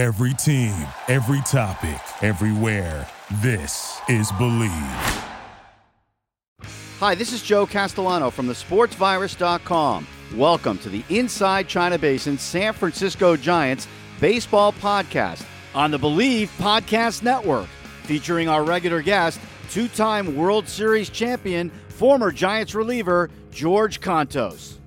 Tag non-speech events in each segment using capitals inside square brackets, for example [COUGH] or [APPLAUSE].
Every team, every topic, everywhere. This is Bleav. Hi, this is Joe Castellano from the sportsvirus.com. Welcome to the Inside China Basin San Francisco Giants baseball podcast on the Bleav Podcast Network, featuring our regular guest, two time World Series champion, former Giants reliever George Kontos.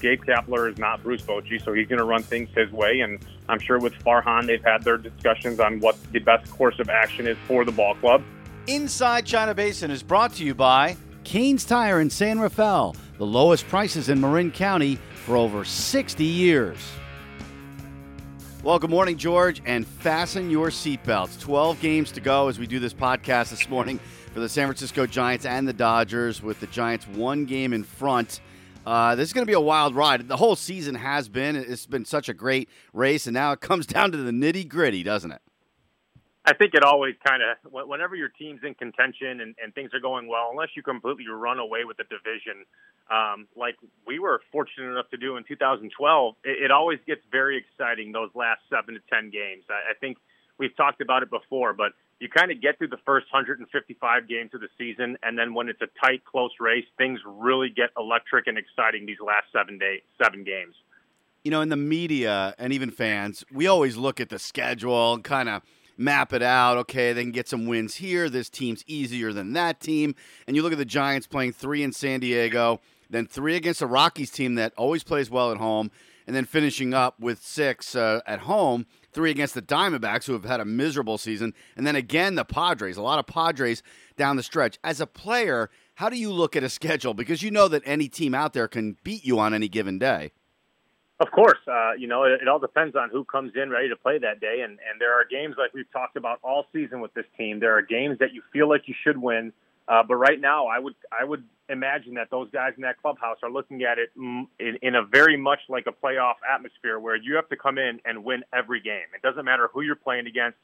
Gabe Kapler is not Bruce Bochy, so he's going to run things his way. And I'm sure with Farhan, they've had their discussions on what the best course of action is for the ball club. Inside China Basin is brought to you by Kane's Tire in San Rafael, the lowest prices in Marin County for over 60 years. Well, good morning, George, and fasten your seatbelts. 12 games to go as we do this podcast this morning for the San Francisco Giants and the Dodgers, with the Giants one game in front. Uh, this is going to be a wild ride. The whole season has been. It's been such a great race, and now it comes [LAUGHS] down to the nitty gritty, doesn't it? I think it always kind of, whenever your team's in contention and, and, things are going well, unless you completely run away with the division, um, like we were fortunate enough to do in 2012, it, it, always gets very exciting those last seven to 10 games. I, I think we've talked about it before, but you kind of get through the first 155 games of the season, and then when it's a tight, close race, things really get electric and exciting these last seven day, seven games. You know, in the media and even fans, we always look at the schedule and kind of – map it out. Okay, they can get some wins here. This team's easier than that team. And you look at the Giants playing three in San Diego, then three against the Rockies team that always plays well at home, and then finishing up with six uh, at home, three against the Diamondbacks, who have had a miserable season, and then again the Padres. A lot of Padres down the stretch. As a player, how do you look at a [LAUGHS] schedule? Because you know that any team out there can beat you on any given day. Of course, uh, you know it, it, all depends on who comes in ready to play that day, and and there are games like we've talked about all season with this team. There are games that you feel like you should win, uh, but right now I would I would imagine that those guys in that clubhouse are looking at it in, in a very much like a playoff atmosphere where you have to come in and win every game. It doesn't matter who you're playing against.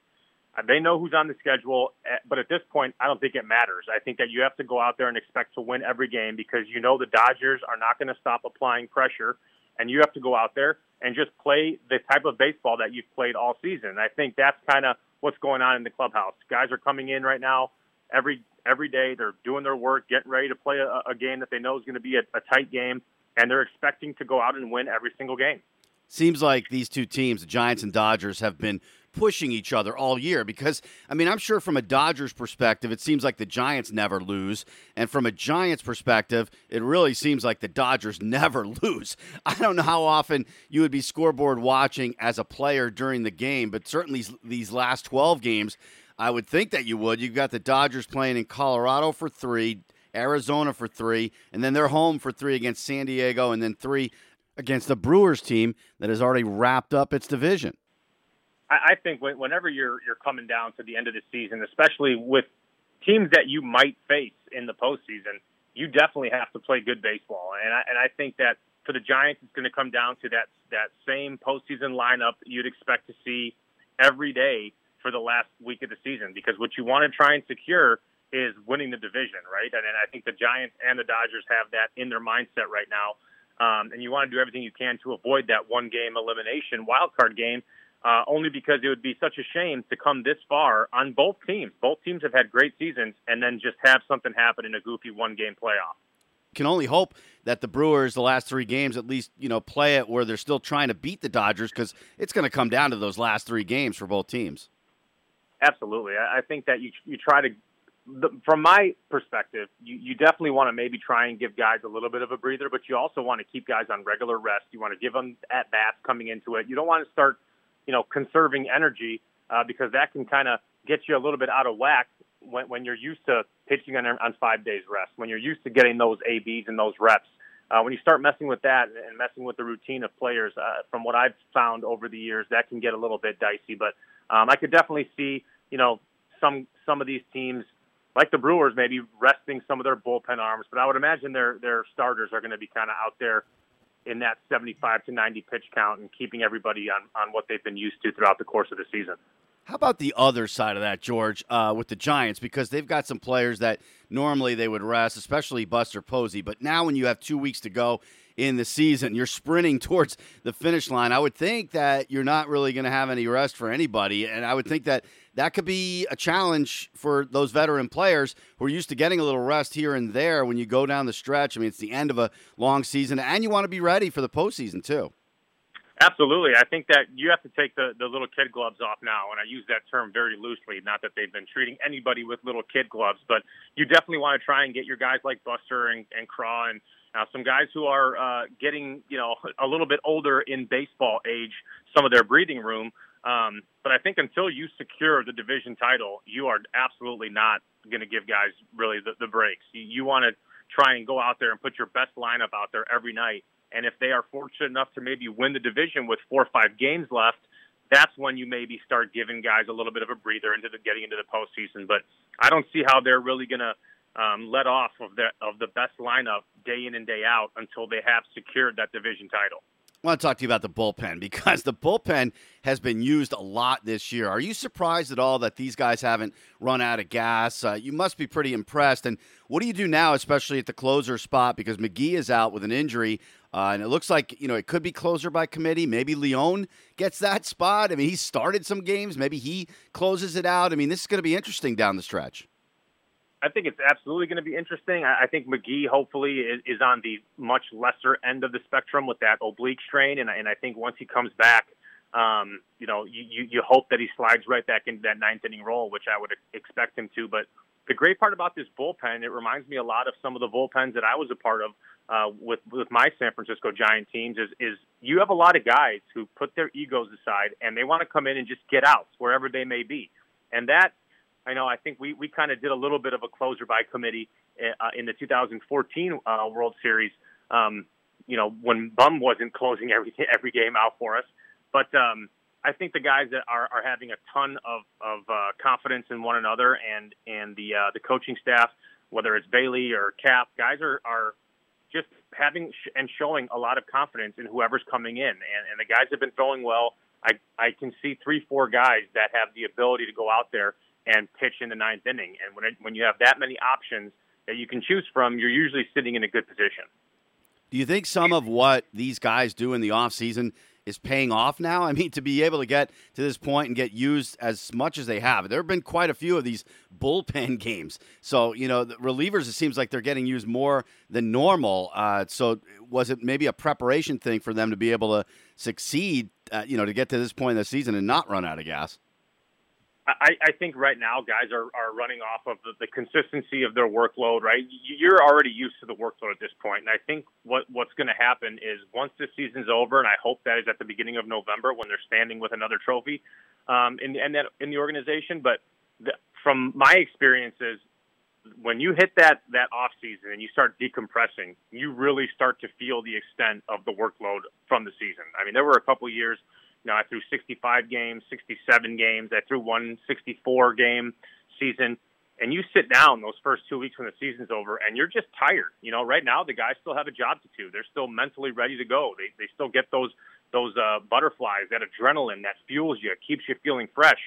Uh, they know who's on the schedule, eh, but at this point, I don't think it matters. I think that you have to go out there and expect to win every game because you know the Dodgers are not going to stop applying pressure and you have to go out there and just play the type of baseball that you've played all season. I think that's kind of what's going on in the clubhouse. Guys are coming in right now every every day. They're doing their work, getting ready to play a, a game that they know is going to be a, a tight game, and they're expecting to go out and win every single game. Seems like these two teams, the Giants and Dodgers, have been pushing each other all year because I mean I'm sure from a Dodgers perspective it seems like the Giants never lose and from a Giants perspective it really seems like the Dodgers [LAUGHS] never lose. I don't know how often you would be scoreboard watching as a player during the game but certainly these last 12 games I would think that you would. You've got the Dodgers playing in Colorado for 3, Arizona for 3 and then they're home for 3 against San Diego and then 3 against the Brewers team that has already wrapped up its division. I, I think whenever you're you're coming down to the end of the season, especially with teams that you might face in the postseason, you definitely have to play good baseball. And I, and I think that for the Giants, it's going to come down to that that same postseason lineup you'd expect to see every day for the last week of the season. Because what you want to try and secure is winning the division, right? And, and I think the Giants and the Dodgers have that in their mindset right now. Um, and you want to do everything you can to avoid that one game elimination wild card game uh, only because it would be such a shame to come this far on both teams. Both teams have had great seasons, and then just have something happen in a goofy one-game playoff. Can only hope that the Brewers, the last three games, at least you know play it where they're still trying to beat the Dodgers because it's going to come down to those last three games for both teams. Absolutely, I think that you you try to the, from my perspective, you, you definitely want to maybe try and give guys a little bit of a breather, but you also want to keep guys on regular rest. You want to give them at bats coming into it. You don't want to start you know, conserving energy uh, because that can kind of get you a little bit out of whack when, when you're used to pitching on, on five days rest, when you're used to getting those ABs and those reps. Uh, when you start messing with that and messing with the routine of players, uh, from what I've found over the years, that can get a little bit dicey. But um, I could definitely see, you know, some some of these teams, like the Brewers, maybe resting some of their bullpen arms. But I would imagine their their starters are going to be kind of out there in that 75 to 90 pitch count and keeping everybody on, on what they've been used to throughout the course of the season. How about the other side of that, George, uh, with the Giants? Because they've got some players that normally they would rest, especially Buster Posey. But now, when you have two weeks to go in the season. You're sprinting [LAUGHS] towards the finish line. I would think that you're not really going to have any rest for anybody, and I would think that that could be a challenge for those veteran players who are used to getting a little rest here and there when you go down the stretch. I mean, it's the end of a long season, and you want to be ready for the postseason too. Absolutely. I think that you have to take the, the little kid gloves off now. And I use that term very loosely. Not that they've been treating anybody with little kid gloves, but you definitely want to try and get your guys like Buster and, and Craw and uh, some guys who are uh, getting, you know, a little bit older in baseball age, some of their breathing room. Um, but I think until you secure the division title, you are absolutely not going to give guys really the, the breaks. You, you want to try and go out there and put your best lineup out there every night and if they are fortunate enough to maybe win the division with four or five games left, that's when you maybe start giving guys a little bit of a breather into the getting into the postseason. But I don't see how they're really going to um, let off of the of the best lineup day in and day out until they have secured that division title. I want to talk to you about the bullpen [LAUGHS] because the bullpen has been used a lot this year. Are you surprised at all that these guys haven't run out of gas? Uh, you must be pretty impressed. And what do you do now, especially at the closer spot? Because McGee is out with an injury, uh, and it looks like you know it could be closer by committee. Maybe Leone gets that spot. I mean, he started some games. Maybe he closes it out. I mean, this is going to be interesting down the stretch. I think it's absolutely going to be interesting. I think McGee hopefully is, is on the much lesser end of the spectrum with that oblique strain, and, and I think once he comes back, um, you know, you, you, you hope that he slides right back into that ninth inning role, which I would expect him to. But the great part about this bullpen, it reminds me a lot of some of the bullpens that I was a part of uh, with with my San Francisco Giant teams. Is is you have a lot of guys who put their egos aside and they want to come in and just get outs wherever they may be, and that I know I think we, we kind of did a little bit of a closer by committee uh, in the 2014 uh, World Series. Um, you know when Bum wasn't closing every every game out for us, but um, I think the guys that are, are having a ton of of uh, confidence in one another and and the uh, the coaching staff, whether it's Bailey or Cap, guys are are just having sh- and showing a lot of confidence in whoever's coming in, and, and the guys have been throwing well. I I can see three four guys that have the ability to go out there and pitch in the ninth inning. And when it, when you have that many options that you can choose from, you're usually sitting in a good position. Do you think some of what these guys do in the offseason is paying off now? I mean, to be able to get to this point and get used as much as they have. There have been quite a few of these bullpen [LAUGHS] games. So, you know, the relievers, it seems like they're getting used more than normal. Uh, so, was it maybe a preparation thing for them to be able to succeed, uh, you know, to get to this point in the season and not run out of gas? I, I think right now guys are, are running off of the, the consistency of their workload, right? You're already used to the workload at this point. And I think what, what's going to happen is once this season's over, and I hope that is at the beginning of November when they're standing with another trophy um, in, in, that, in the organization. But the, from my experiences, when you hit that, that off season and you start decompressing, you really start to feel the extent of the workload from the season. I mean, there were a couple years – you know, I threw 65 games, 67 games. I threw one 64 game season. And you sit down those first two weeks when the season's over, and you're just tired. You know, right now the guys still have a job to do. They're still mentally ready to go. They they still get those those uh, butterflies, that adrenaline that fuels you, keeps you feeling fresh.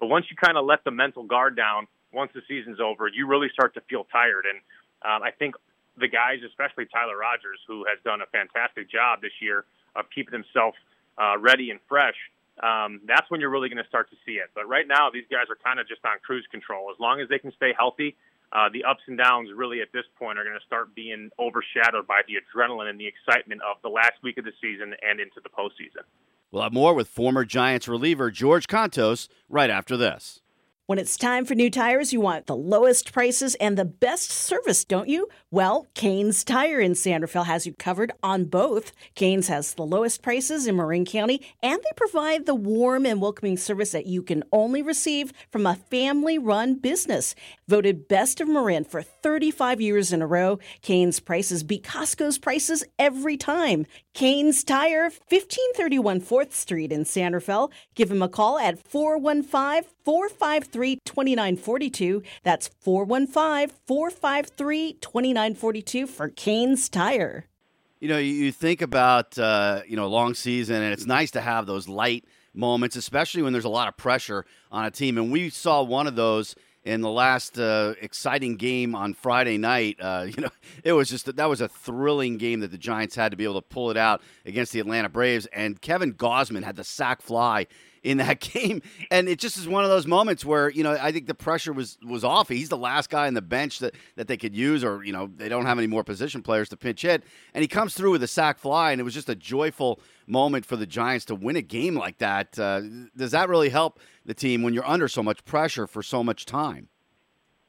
But once you kind of let the mental guard down, once the season's over, you really start to feel tired. And um, I think the guys, especially Tyler Rogers, who has done a fantastic job this year of keeping himself uh, ready and fresh, um, that's when you're really going to start to see it. But right now, these guys are kind of just on cruise control. As long as they can stay healthy, uh, the ups and downs really at this point are going to start being overshadowed by the adrenaline and the excitement of the last week of the season and into the postseason. We'll have more with former Giants reliever George Kontos right after this. When it's time for new tires, you want the lowest prices and the best service, don't you? Well, Kane's Tire in San Rafael has you covered on both. Kane's has the lowest prices in Marin County, and they provide the warm and welcoming service that you can only receive from a family run business. Voted best of Marin for 35 years in a row, Kane's prices beat Costco's prices every time. Kane's Tire, 1531 4th Street in San Rafael. Give him a call at 415 453 2942. That's 415 453 2942 for Kane's Tire. You know, you think about, uh, you know, long season, and it's nice to have those light moments, especially when there's a lot of pressure on a team. And we saw one of those in the last uh, exciting game on Friday night. Uh, [LAUGHS] you know, it was just that was a thrilling game that the Giants had to be able to pull it out against the Atlanta Braves. And Kevin Gausman had the sac fly in that [LAUGHS] game. And it just is one of those moments where, you know, I think the pressure was was off. He's the last guy on the bench that, that they could use, or, you know, they don't have any more position players to pinch hit. And he comes through with a sac fly, and it was just a joyful moment for the Giants to win a game like that. Uh, does that really help the team when you're under so much pressure for so much time?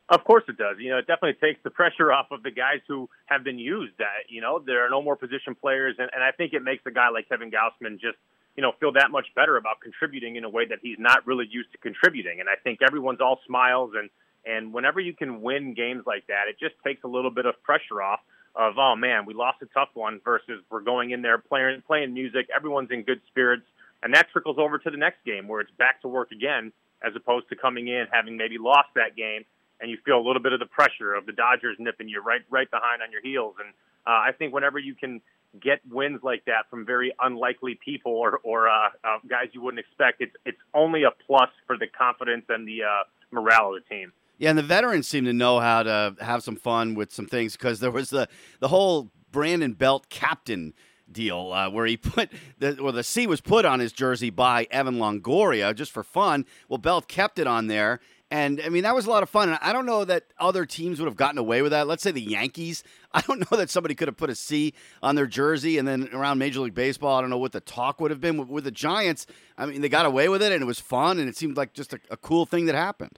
Of course it does. You know, it definitely takes the pressure off of the guys who have been used. That you know, there are no more position players, and, and I think it makes a guy like Kevin Gausman just you know, feel that much better about contributing in a way that he's not really used to contributing. And I think everyone's all smiles and and whenever you can win games like that, it just takes a little bit of pressure off of oh man, we lost a tough one versus we're going in there playing playing music, everyone's in good spirits, and that trickles over to the next game where it's back to work again as opposed to coming in having maybe lost that game and you feel a little bit of the pressure of the Dodgers nipping you right right behind on your heels. And uh, I think whenever you can get wins like that from very unlikely people or, or uh, uh, guys you wouldn't expect, it's it's only a plus for the confidence and the uh, morale of the team. Yeah, and the veterans seem to know how to have some fun with some things because there was the the whole Brandon Belt captain deal uh, where he put the or the C was put on his jersey by Evan Longoria just for fun. Well, Belt kept it on there, and I mean, that was a lot of fun. And I don't know that other teams would have gotten away with that. Let's say the Yankees. [LAUGHS] I don't know that somebody could have put a C on their jersey. And then around Major League Baseball, I don't know what the talk would have been. With, with the Giants, I mean, they got away with it and it was fun. And it seemed like just a, a cool thing that happened.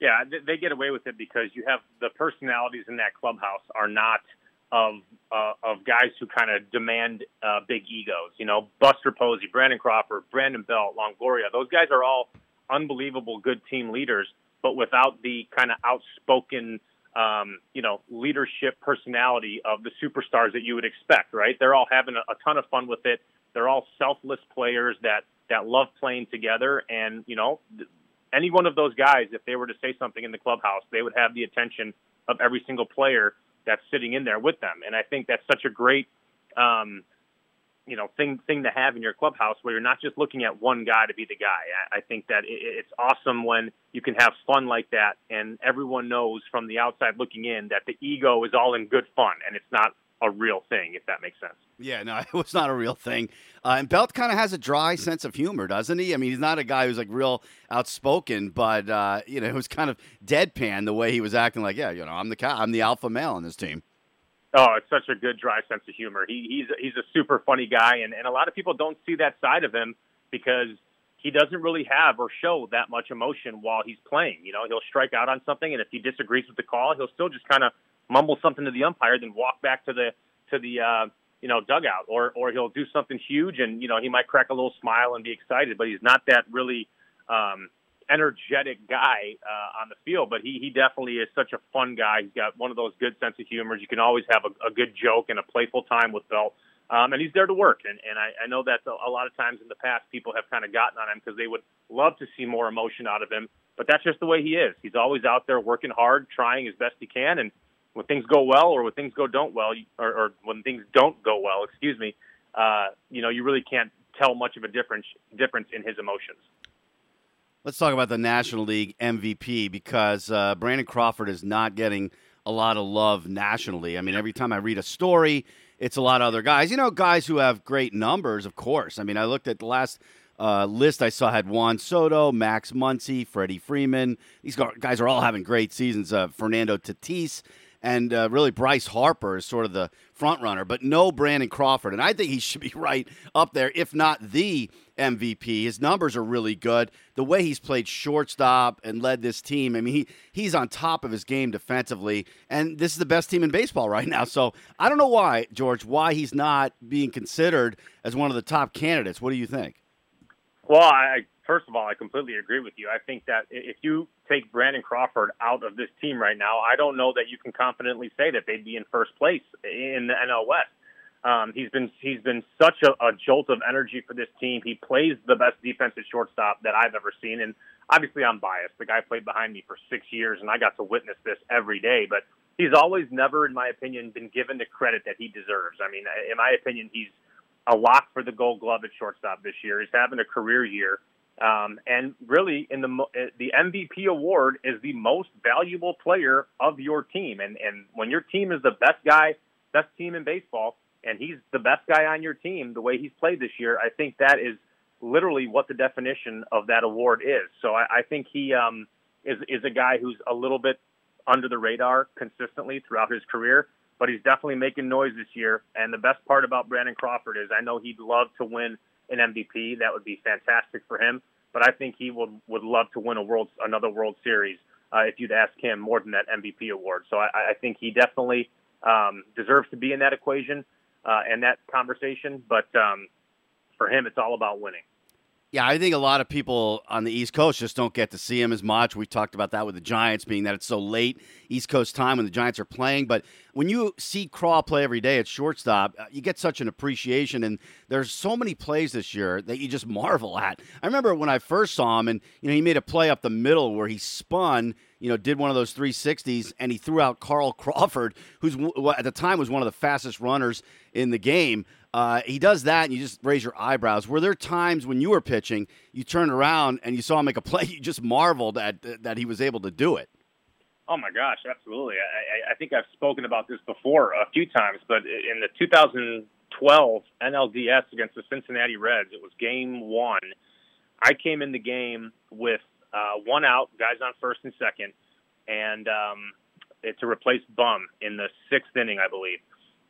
Yeah, they get away with it because you have the personalities in that clubhouse are not of uh, of guys who kind of demand uh, big egos. You know, Buster Posey, Brandon Crawford, Brandon Belt, Longoria. Those guys are all unbelievable good team leaders, but without the kind of outspoken, um, you know, leadership personality of the superstars that you would expect. Right? They're all having a, a ton of fun with it. They're all selfless players that that love playing together, and you know, any one of those guys, if they were to say something in the clubhouse, they would have the attention of every single player that's sitting in there with them. And I think that's such a great um, you know thing thing to have in your clubhouse where you're not just looking at one guy to be the guy. I, I think that it, it's awesome when you can have fun like that, and everyone knows from the outside looking in that the ego is all in good fun, and it's not a real thing, if that makes sense. Yeah, no, [LAUGHS] it was not a real thing. Uh, and Belt kind of has a dry sense of humor, doesn't he? I mean, he's not a guy who's like real outspoken, but uh, you know, it was kind of deadpan the way he was acting. Like, yeah, you know, I'm the I'm the alpha male on this team. Oh, it's such a good dry sense of humor. He, he's he's a super funny guy, and, and a lot of people don't see that side of him because he doesn't really have or show that much emotion while he's playing. You know, he'll strike out on something, and if he disagrees with the call, he'll still just kind of mumble something to the umpire, then walk back to the to the uh, you know dugout, or or he'll do something huge, and you know he might crack a little smile and be excited, but he's not that really um, energetic guy uh, on the field, but he he definitely is such a fun guy. He's got one of those good sense of humors. You can always have a, a good joke and a playful time with Belt. Um, and he's there to work. And, and I, I know that a, a lot of times in the past, people have kind of gotten on him because they would love to see more emotion out of him. But that's just the way he is. He's always out there working hard, trying as best he can. And when things go well or when things go don't well, or, or when things don't go well, excuse me, uh, you know, you really can't tell much of a difference difference in his emotions. Let's talk about the National League MVP because uh, Brandon Crawford is not getting a lot of love nationally. I mean, every time I read a story, it's a lot of other guys. You know, guys who have great numbers, of course. I mean, I looked at the last uh, list I saw had Juan Soto, Max Muncy, Freddie Freeman. These guys are all having great seasons. Uh, Fernando Tatis and uh, really Bryce Harper is sort of the front runner, but no Brandon Crawford. And I think he should be [LAUGHS] right up there, if not the MVP. His numbers are really good. The way he's played shortstop and led this team, I mean, he, he's on top of his game defensively. And this is the best team in baseball [LAUGHS] right now. So I don't know why, George, why he's not being considered as one of the top candidates. What do you think? Well, I first of all, I completely agree with you. I think that if you take Brandon Crawford out of this team right now, I don't know that you can confidently say that they'd be in first place in the NL West. Um, he's been he's been such a, a jolt of energy for this team. He plays the best defensive shortstop that I've ever seen, and obviously I'm biased. The guy played behind me for six years, and I got to witness this every day. But he's always never, in my opinion, been given the credit that he deserves. I mean, in my opinion, he's a lock for the Gold Glove at shortstop this year. He's having a career year Um, and really, in the uh, the MVP award is the most valuable player of your team. And and when your team is the best guy, best team in baseball, and he's the best guy on your team, the way he's played this year, I think that is literally what the definition of that award is. So I, I think he um, is is a guy who's a little bit under the radar consistently throughout his career, but he's definitely making noise this year. And the best part about Brandon Crawford is I know he'd love to win an MVP. That would be fantastic for him. But I think he would would love to win a world another World Series uh, if you'd ask him more than that MVP award. So I, I think he definitely um, deserves to be in that equation uh, and that conversation. But um, for him, it's all about winning. Yeah, I think a lot of people on the East Coast just don't get to see him as much. We talked about that with the Giants, being that it's so late East Coast time when the Giants are playing. But when you see Craw play every day at shortstop, uh, you get such an appreciation. And there's so many plays this year that you just marvel at. I remember when I first saw him, and you know he made a play up the middle where he spun you know, did one of those 360s and he threw out Carl Crawford, who's at the time was one of the fastest runners in the game. Uh, he does that and you just raise your eyebrows. Were there times when you were pitching, you turned around and you saw him make a play, [LAUGHS] you just marveled at that he was able to do it? Oh my gosh, absolutely. I, I think I've spoken about this before a few times, but in the 2012 NLDS against the Cincinnati Reds, it was game one. I came in the game with uh, one out, guys on first and second, and um, it, to replace Bum in the sixth inning, I believe.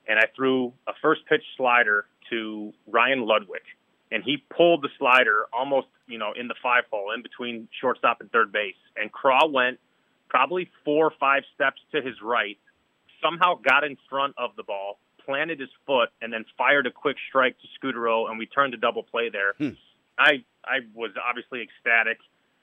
And I threw a first pitch slider to Ryan Ludwick, and he pulled the slider almost, you know, in the five hole, in between shortstop and third base. And Craw went probably four or five steps to his right, somehow got in front of the ball, planted his foot, and then fired a quick strike to Scutaro, and we turned a double play there. Hmm. I I was obviously ecstatic.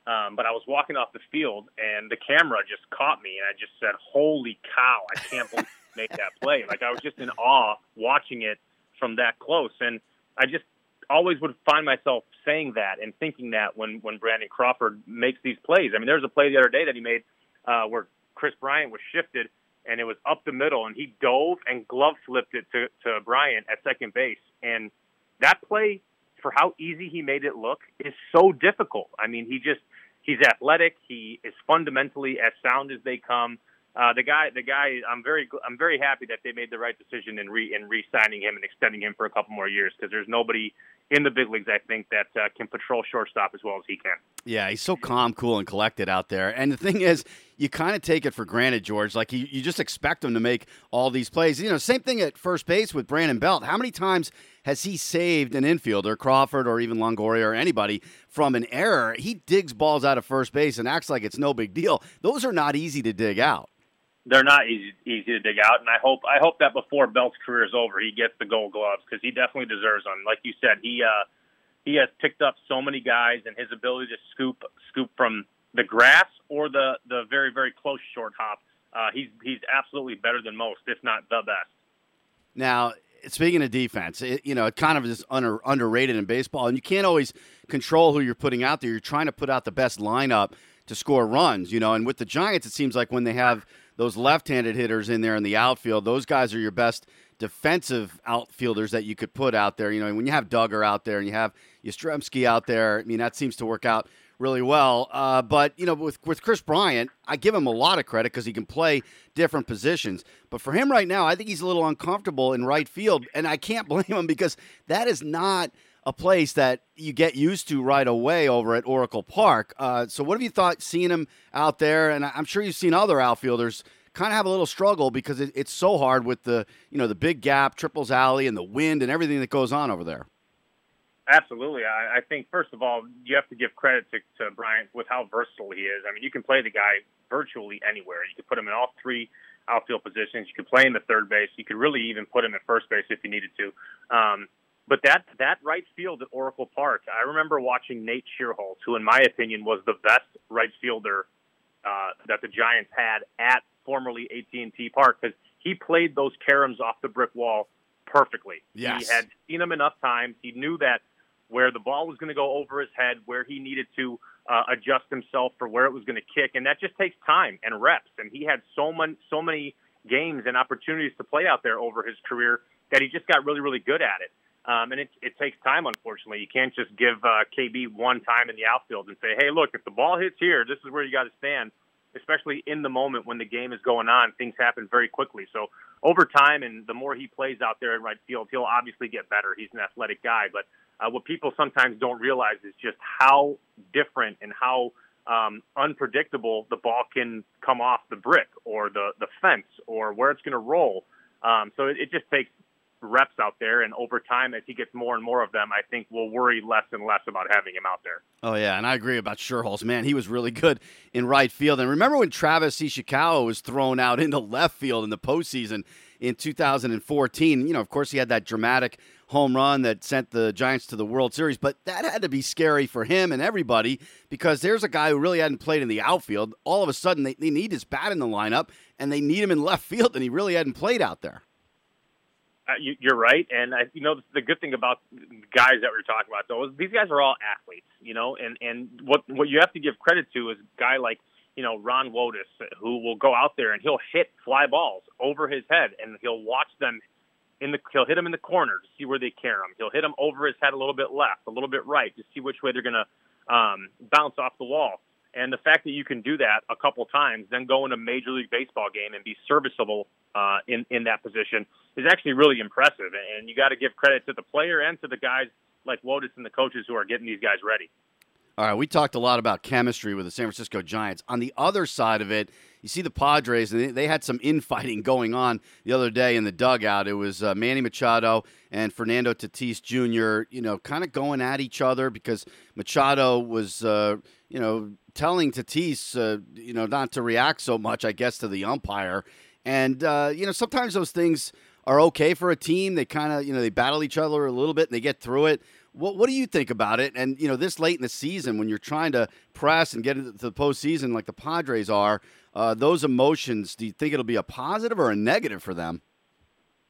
Um, but I was walking off the field and the camera just caught me and I just said, "Holy cow! I can't believe make that play!" Like I was just in awe watching it from that close, and I just always would find myself saying that and thinking that when when Brandon Crawford makes these plays. I mean, there was a play the other day that he made uh, where Kris Bryant was shifted and it was up the middle and he dove and glove flipped it to to Bryant at second base, and that play for how easy he made it look is so difficult. I mean, he just he's athletic. He is fundamentally as sound as they come. Uh, the guy, the guy, I'm very, I'm very happy that they made the right decision in re in re-signing him and extending him for a couple more years because there's nobody in the big leagues, I think, that uh, can patrol shortstop as well as he can. Yeah, he's so calm, cool, and collected out there. And the thing is, you kind of take it for granted, George. Like you, you just expect him to make all these plays. You know, same thing at first base with Brandon Belt. How many times has he saved an infielder, Crawford or even Longoria or anybody, from an error? He digs balls out of first base and acts like it's no big deal. Those are not easy to dig out they're not easy easy to dig out. And I hope I hope that before Belt's career is over, he gets the Gold Gloves because he definitely deserves them. Like you said, he uh, he has picked up so many guys, and his ability to scoop scoop from the grass or the the very very close short hop. Uh, he's he's absolutely better than most, if not the best. Now, speaking of defense, it, you know, it kind of is under, underrated in baseball, and you can't always control who you're putting out there. You're trying to put out the best lineup to score runs, you know. And with the Giants, it seems like when they have those left-handed hitters in there in the outfield, those guys are your best defensive outfielders that you could put out there. You know, when you have Duggar out there and you have Yastrzemski out there, I mean that seems to work out really well. Uh, but you know, with with Kris Bryant, I give him a lot of credit because he can play different positions. But for him right now, I think he's a little uncomfortable in right field, and I can't [LAUGHS] blame him because that is not a place that you get used to right away over at Oracle Park. Uh, so, what have you thought seeing him out there? And I'm sure you've seen other outfielders kind of have a little struggle because it, it's so hard with the you know the big gap, triples alley, and the wind and everything that goes on over there. Absolutely, I, I think first of all you have to give credit to, to Bryant with how versatile he is. I mean, you can play the guy virtually anywhere. You could put him in all three outfield positions. You could play him at third base. You could really even put him at first base if you needed to. Um, but that that right field at Oracle Park, I remember watching Nate Schierholtz, who in my opinion was the best right fielder uh, that the Giants had at formerly AT&T Park because he played those caroms off the brick wall perfectly. Yes. He had seen them enough times. He knew that where the ball was going to go over his head, where he needed to uh, adjust himself for where it was going to kick, and that just takes time and reps. And he had so many so many games and opportunities to play out there over his career that he just got really really good at it. Um, and it, it takes time, unfortunately. You can't just give uh, KB one time in the outfield and say, hey, look, if the ball hits here, this is where you got to stand, especially in the moment when the game is going on. Things happen very quickly. So over time, and the more he plays out there in right field, he'll obviously get better. He's an athletic guy. But uh, what people sometimes don't realize is just how different and how um, unpredictable the ball can come off the brick or the, the fence or where it's going to roll. Um, so it, it just takes reps out there, and over time, as he gets more and more of them, I think we'll worry less and less about having him out there. Oh yeah, and I agree about Schierholtz. Man, he was really good in right field. And remember when Travis Ishikawa was thrown out into left field in the postseason in 2014? You know, of course, he had that dramatic home run that sent the Giants to the World Series, but that had to be scary for him and everybody because there's a guy who really hadn't played in the outfield. All of a sudden, they, they need his bat in the lineup, and they need him in left field, and he really hadn't played out there. Uh, you, you're right, and I, you know the good thing about guys that we're talking about though is these guys are all athletes, you know, and and what what you have to give credit to is a guy like you know Ron Wotus who will go out there and he'll hit fly balls over his head, and he'll watch them in the he'll hit them in the corner to see where they carry him. He'll hit them over his head a little bit left, a little bit right to see which way they're to um, bounce off the wall. And the fact that you can do that a couple times, then go in a major league baseball game and be serviceable uh, in in that position is actually really impressive. And you got to give credit to the player and to the guys like Wotus and the coaches who are getting these guys ready. All right, we talked a lot about chemistry with the San Francisco Giants. On the other side of it, you see the Padres, and they had some infighting going on the other day in the dugout. It was uh, Manny Machado and Fernando Tatis Jr., you know, kind of going at each other because Machado was, uh, you know, telling Tatis, uh, you know, not to react so much, I guess, to the umpire. And, uh, you know, sometimes those things are okay for a team. They kind of, you know, they battle each other a little bit and they get through it. What, what do you think about it? And, you know, this late in the season when you're trying to press and get into the postseason like the Padres are, uh, those emotions, do you think it'll be a positive or a negative for them?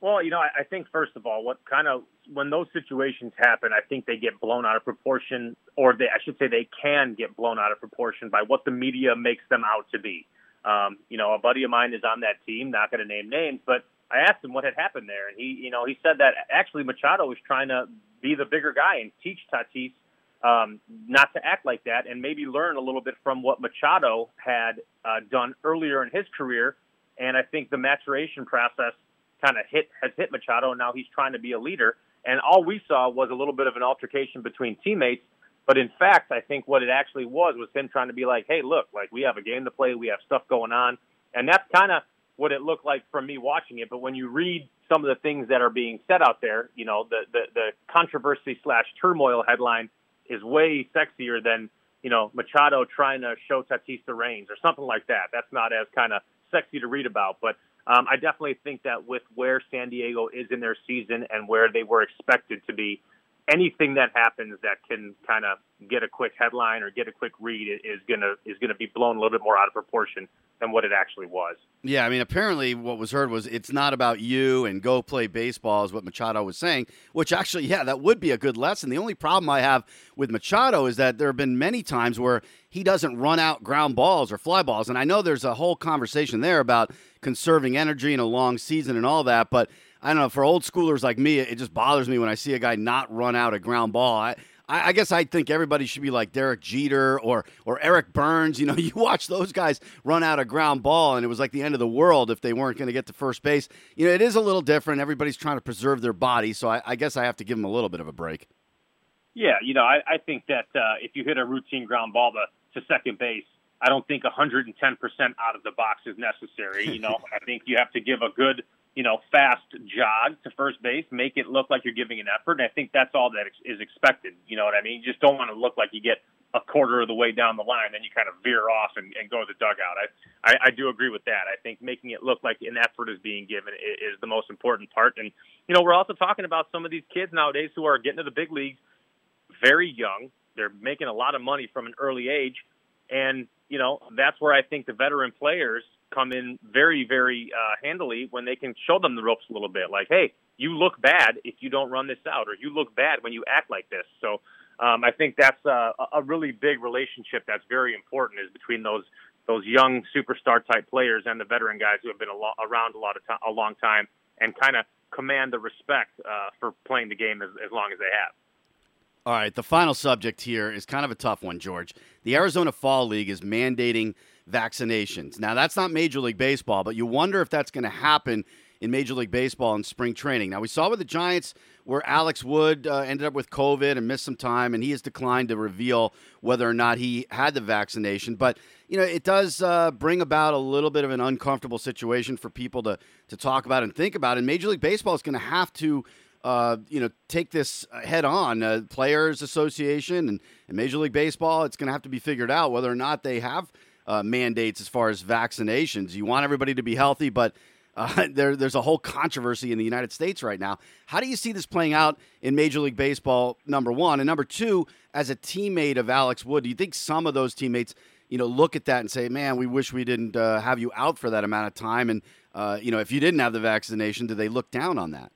Well, you know, I, think first of all, what kind of when those situations happen, I think they get blown out of proportion, or they, I should say, they can get blown out of proportion by what the media makes them out to be. Um, you know, a buddy of mine is on that team. Not going to name names, but I asked him what had happened there, and he, you know, he said that actually Machado was trying to be the bigger guy and teach Tatis um, not to act like that, and maybe learn a little bit from what Machado had uh, done earlier in his career. And I think the maturation process kind of hit has hit Machado, and now he's trying to be a leader. And all we saw was a little bit of an altercation between teammates. But in fact, I think what it actually was was him trying to be like, "Hey, look, like we have a game to play, we have stuff going on," and that's kind of what it looked like from me watching it. But when you read some of the things that are being said out there, you know, the the, the controversy slash turmoil headline is way sexier than you know Machado trying to show Tatis the reins or something like that. That's not as kind of sexy to read about, but um, I definitely think that with where San Diego is in their season and where they were expected to be, anything that happens that can kind of get a quick headline or get a quick read is gonna is gonna be blown a little bit more out of proportion than what it actually was. Yeah, I mean, apparently what was heard was it's not about you and go play baseball is what Machado was saying. Which actually, yeah, that would be a good lesson. The only problem I have with Machado is that there have been many times where he doesn't run out ground balls or fly balls, and I know there's a whole conversation there about conserving energy in a long season and all that, but I don't know. For old schoolers like me, it just bothers me when I see a guy not run out a ground ball. I, I, guess I think everybody should be like Derek Jeter or or Eric Byrnes. You know, [LAUGHS] you watch those guys run out a ground ball, and it was like the end of the world if they weren't going to get to first base. You know, it is a little different. Everybody's trying to preserve their body, so I, I guess I have to give them a little bit of a break. Yeah, you know, I, I think that uh, if you hit a routine ground ball to, to second base, I don't think 110% out of the box is necessary. You know, [LAUGHS] I think you have to give a good you know, fast jog to first base, make it look like you're giving an effort. And I think that's all that is expected. You know what I mean? You just don't want to look like you get a quarter of the way down the line, then you kind of veer off and, and go to the dugout. I, I, I do agree with that. I think making it look like an effort is being given is, is the most important part. And, you know, we're also talking about some of these kids nowadays who are getting to the big leagues very young. They're making a lot of money from an early age. And, you know, that's where I think the veteran players – come in very, very uh, handily when they can show them the ropes a little bit. Like, hey, you look bad if you don't run this out, or you look bad when you act like this. So um, I think that's a, a really big relationship that's very important is between those those young superstar type players and the veteran guys who have been a lo- around a lot of time, a long time and kind of command the respect uh, for playing the game as, as long as they have. All right, the final subject here is kind of a tough one, George. The Arizona Fall League is mandating vaccinations. Now, that's not Major League Baseball, but you wonder if that's going to happen in Major League Baseball in spring training. Now, we saw with the Giants where Alex Wood uh, ended up with COVID and missed some time, and he has declined to reveal whether or not he had the vaccination. But, you know, it does uh, bring about a little bit of an uncomfortable situation for people to, to talk about and think about. And Major League Baseball is going to have to uh, you know, take this head on. Uh, Players Association and, and, Major League Baseball, it's going to have to be figured out whether or not they have uh, mandates as far as vaccinations. You want everybody to be healthy, but uh, [LAUGHS] there, there's a whole controversy in the United States right now. How do you see this playing out in Major League Baseball? Number one, and number two, as a teammate of Alex Wood, do you think some of those teammates, you know, look at that and say, "Man, we wish we didn't uh, have you out for that amount of time"? And you know, if you didn't have the vaccination, do they look down on that?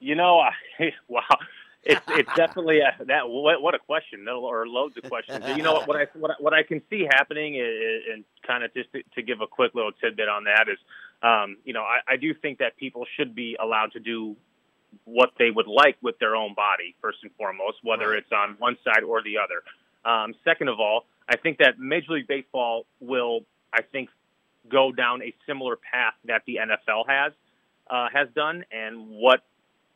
You know, I, [LAUGHS] wow, it's it's definitely a, that. What, what a question, or loads of questions. you know what I what I, what I can see happening, is, and kind of just to, to give a quick little tidbit on that is, um, you know, I, I do think that people should be allowed to do what they would like with their own body first and foremost, whether it's on one side or the other. Um, second of all, I think that Major League Baseball will, I think, go down a similar path that the NFL has uh, has done, and what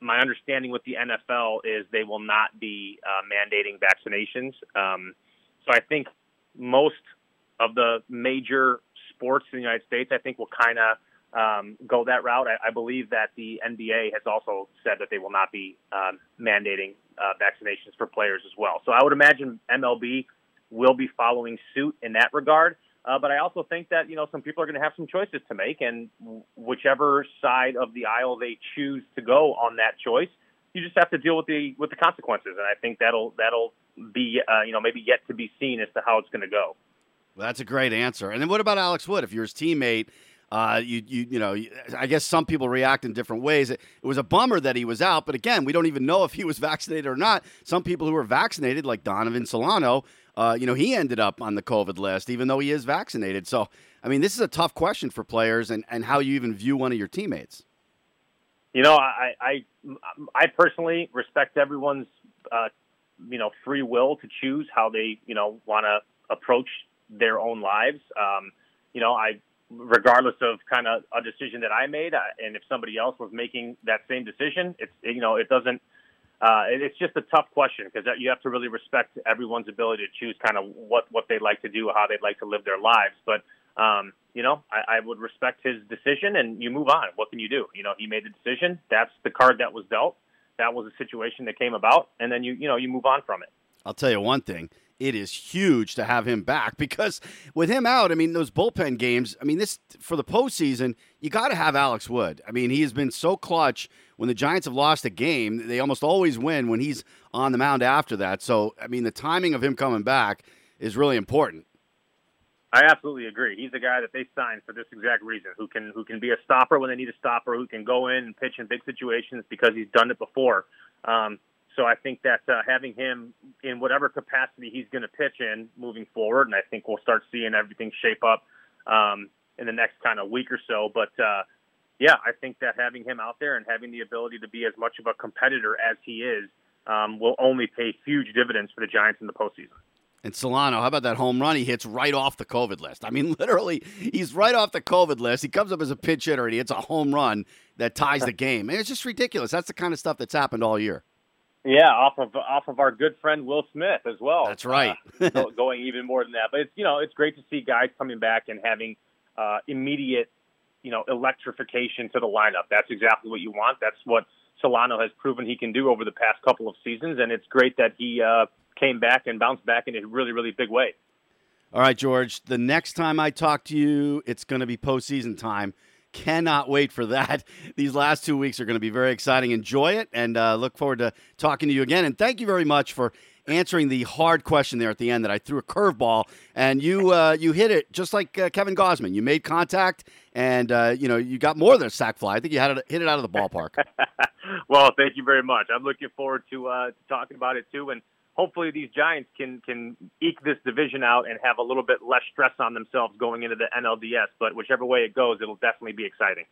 my understanding with the NFL is they will not be uh, mandating vaccinations. Um, so I think most of the major sports in the United States, I think, will kind of um, go that route. I, I, believe that the NBA has also said that they will not be um, mandating uh, vaccinations for players as well. So I would imagine MLB will be following suit in that regard. Uh, but I also think that you know some people are going to have some choices to make, and whichever side of the aisle they choose to go on that choice, you just have to deal with the with the consequences. And I think that'll that'll be uh, you know maybe yet to be seen as to how it's going to go. Well, that's a great answer. And then what about Alex Wood? If you're his teammate, uh, you you you know, I guess some people react in different ways. It, it, was a bummer that he was out, but again, we don't even know if he was [LAUGHS] vaccinated or not. Some people who were vaccinated, like Donovan Solano, uh, you know, he ended up on the COVID list, even though he is vaccinated. So, I mean, this is a tough question for players and, and how you even view one of your teammates. You know, I, I, I personally respect everyone's, uh, you know, free will to choose how they, you know, want to approach their own lives. Um, you know, I, regardless of kind of a decision that I made, uh, and if somebody else was making that same decision, it's, you know, it doesn't, uh, it's just a tough question because you have to really respect everyone's ability to choose kind of what what they'd like to do, how they'd like to live their lives. But um, you know, I, I would respect his decision, and you move on. What can you do? You know, he made the decision. That's the card that was dealt. That was a situation that came about, and then you you know you move on from it. I'll tell you one thing it is huge to have him back [LAUGHS] because with him out, I mean, those bullpen games, I mean, this for the postseason, you got to have Alex Wood. I mean, he has been so clutch when the Giants have lost a game. They almost always win when he's on the mound after that. So, I mean, the timing of him coming back is really important. I absolutely agree. He's the guy that they signed for this exact reason, who can who can be a stopper when they need a stopper, who can go in and pitch in big situations because he's done it before. Um, so I think that uh, having him in whatever capacity he's going to pitch in moving forward, and I think we'll start seeing everything shape up um, in the next kind of week or so. But uh, yeah, I think that having him out there and having the ability to be as much of a competitor as he is um, will only pay huge dividends for the Giants in the postseason. And Solano, how about that home run he hits right off the COVID list? I mean, [LAUGHS] literally, he's right off the COVID list. He comes up as a pitch hitter and he hits a home run that ties the game. And it's just ridiculous. That's the kind of stuff that's happened all year. Yeah, off of off of our good friend Will Smith as well. That's right. [LAUGHS] uh, going even more than that, but it's you know it's great to see guys coming back and having uh, immediate you know electrification to the lineup. That's exactly what you want. That's what Solano has proven he can do over the past couple of seasons, and it's great that he uh, came back and bounced back in a really really big way. All right, George. The next time I talk to you, it's going to be postseason time cannot wait for that. [LAUGHS] These last two weeks are going to be very exciting. Enjoy it and uh, look forward to talking to you again. And thank you very much for answering the hard question there at the end that I threw a curveball and you uh, you hit it just like uh, Kevin Gausman. You made contact and uh, you know you got more than a sac fly. I think you had it hit it out of the ballpark. [LAUGHS] well, thank you very much. I'm looking forward to, uh, to talking about it too and hopefully these Giants can can eke this division out and have a little bit less stress on themselves going into the NLDS. But whichever way it goes, it'll definitely be exciting.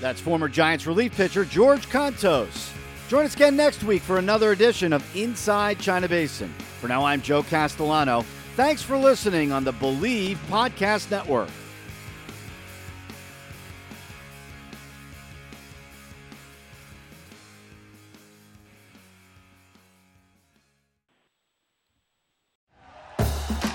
That's former Giants relief pitcher George Kontos. Join us again next week for another edition of Inside China Basin. For now, I'm Joe Castellano. Thanks for listening on the Bleav Podcast Network.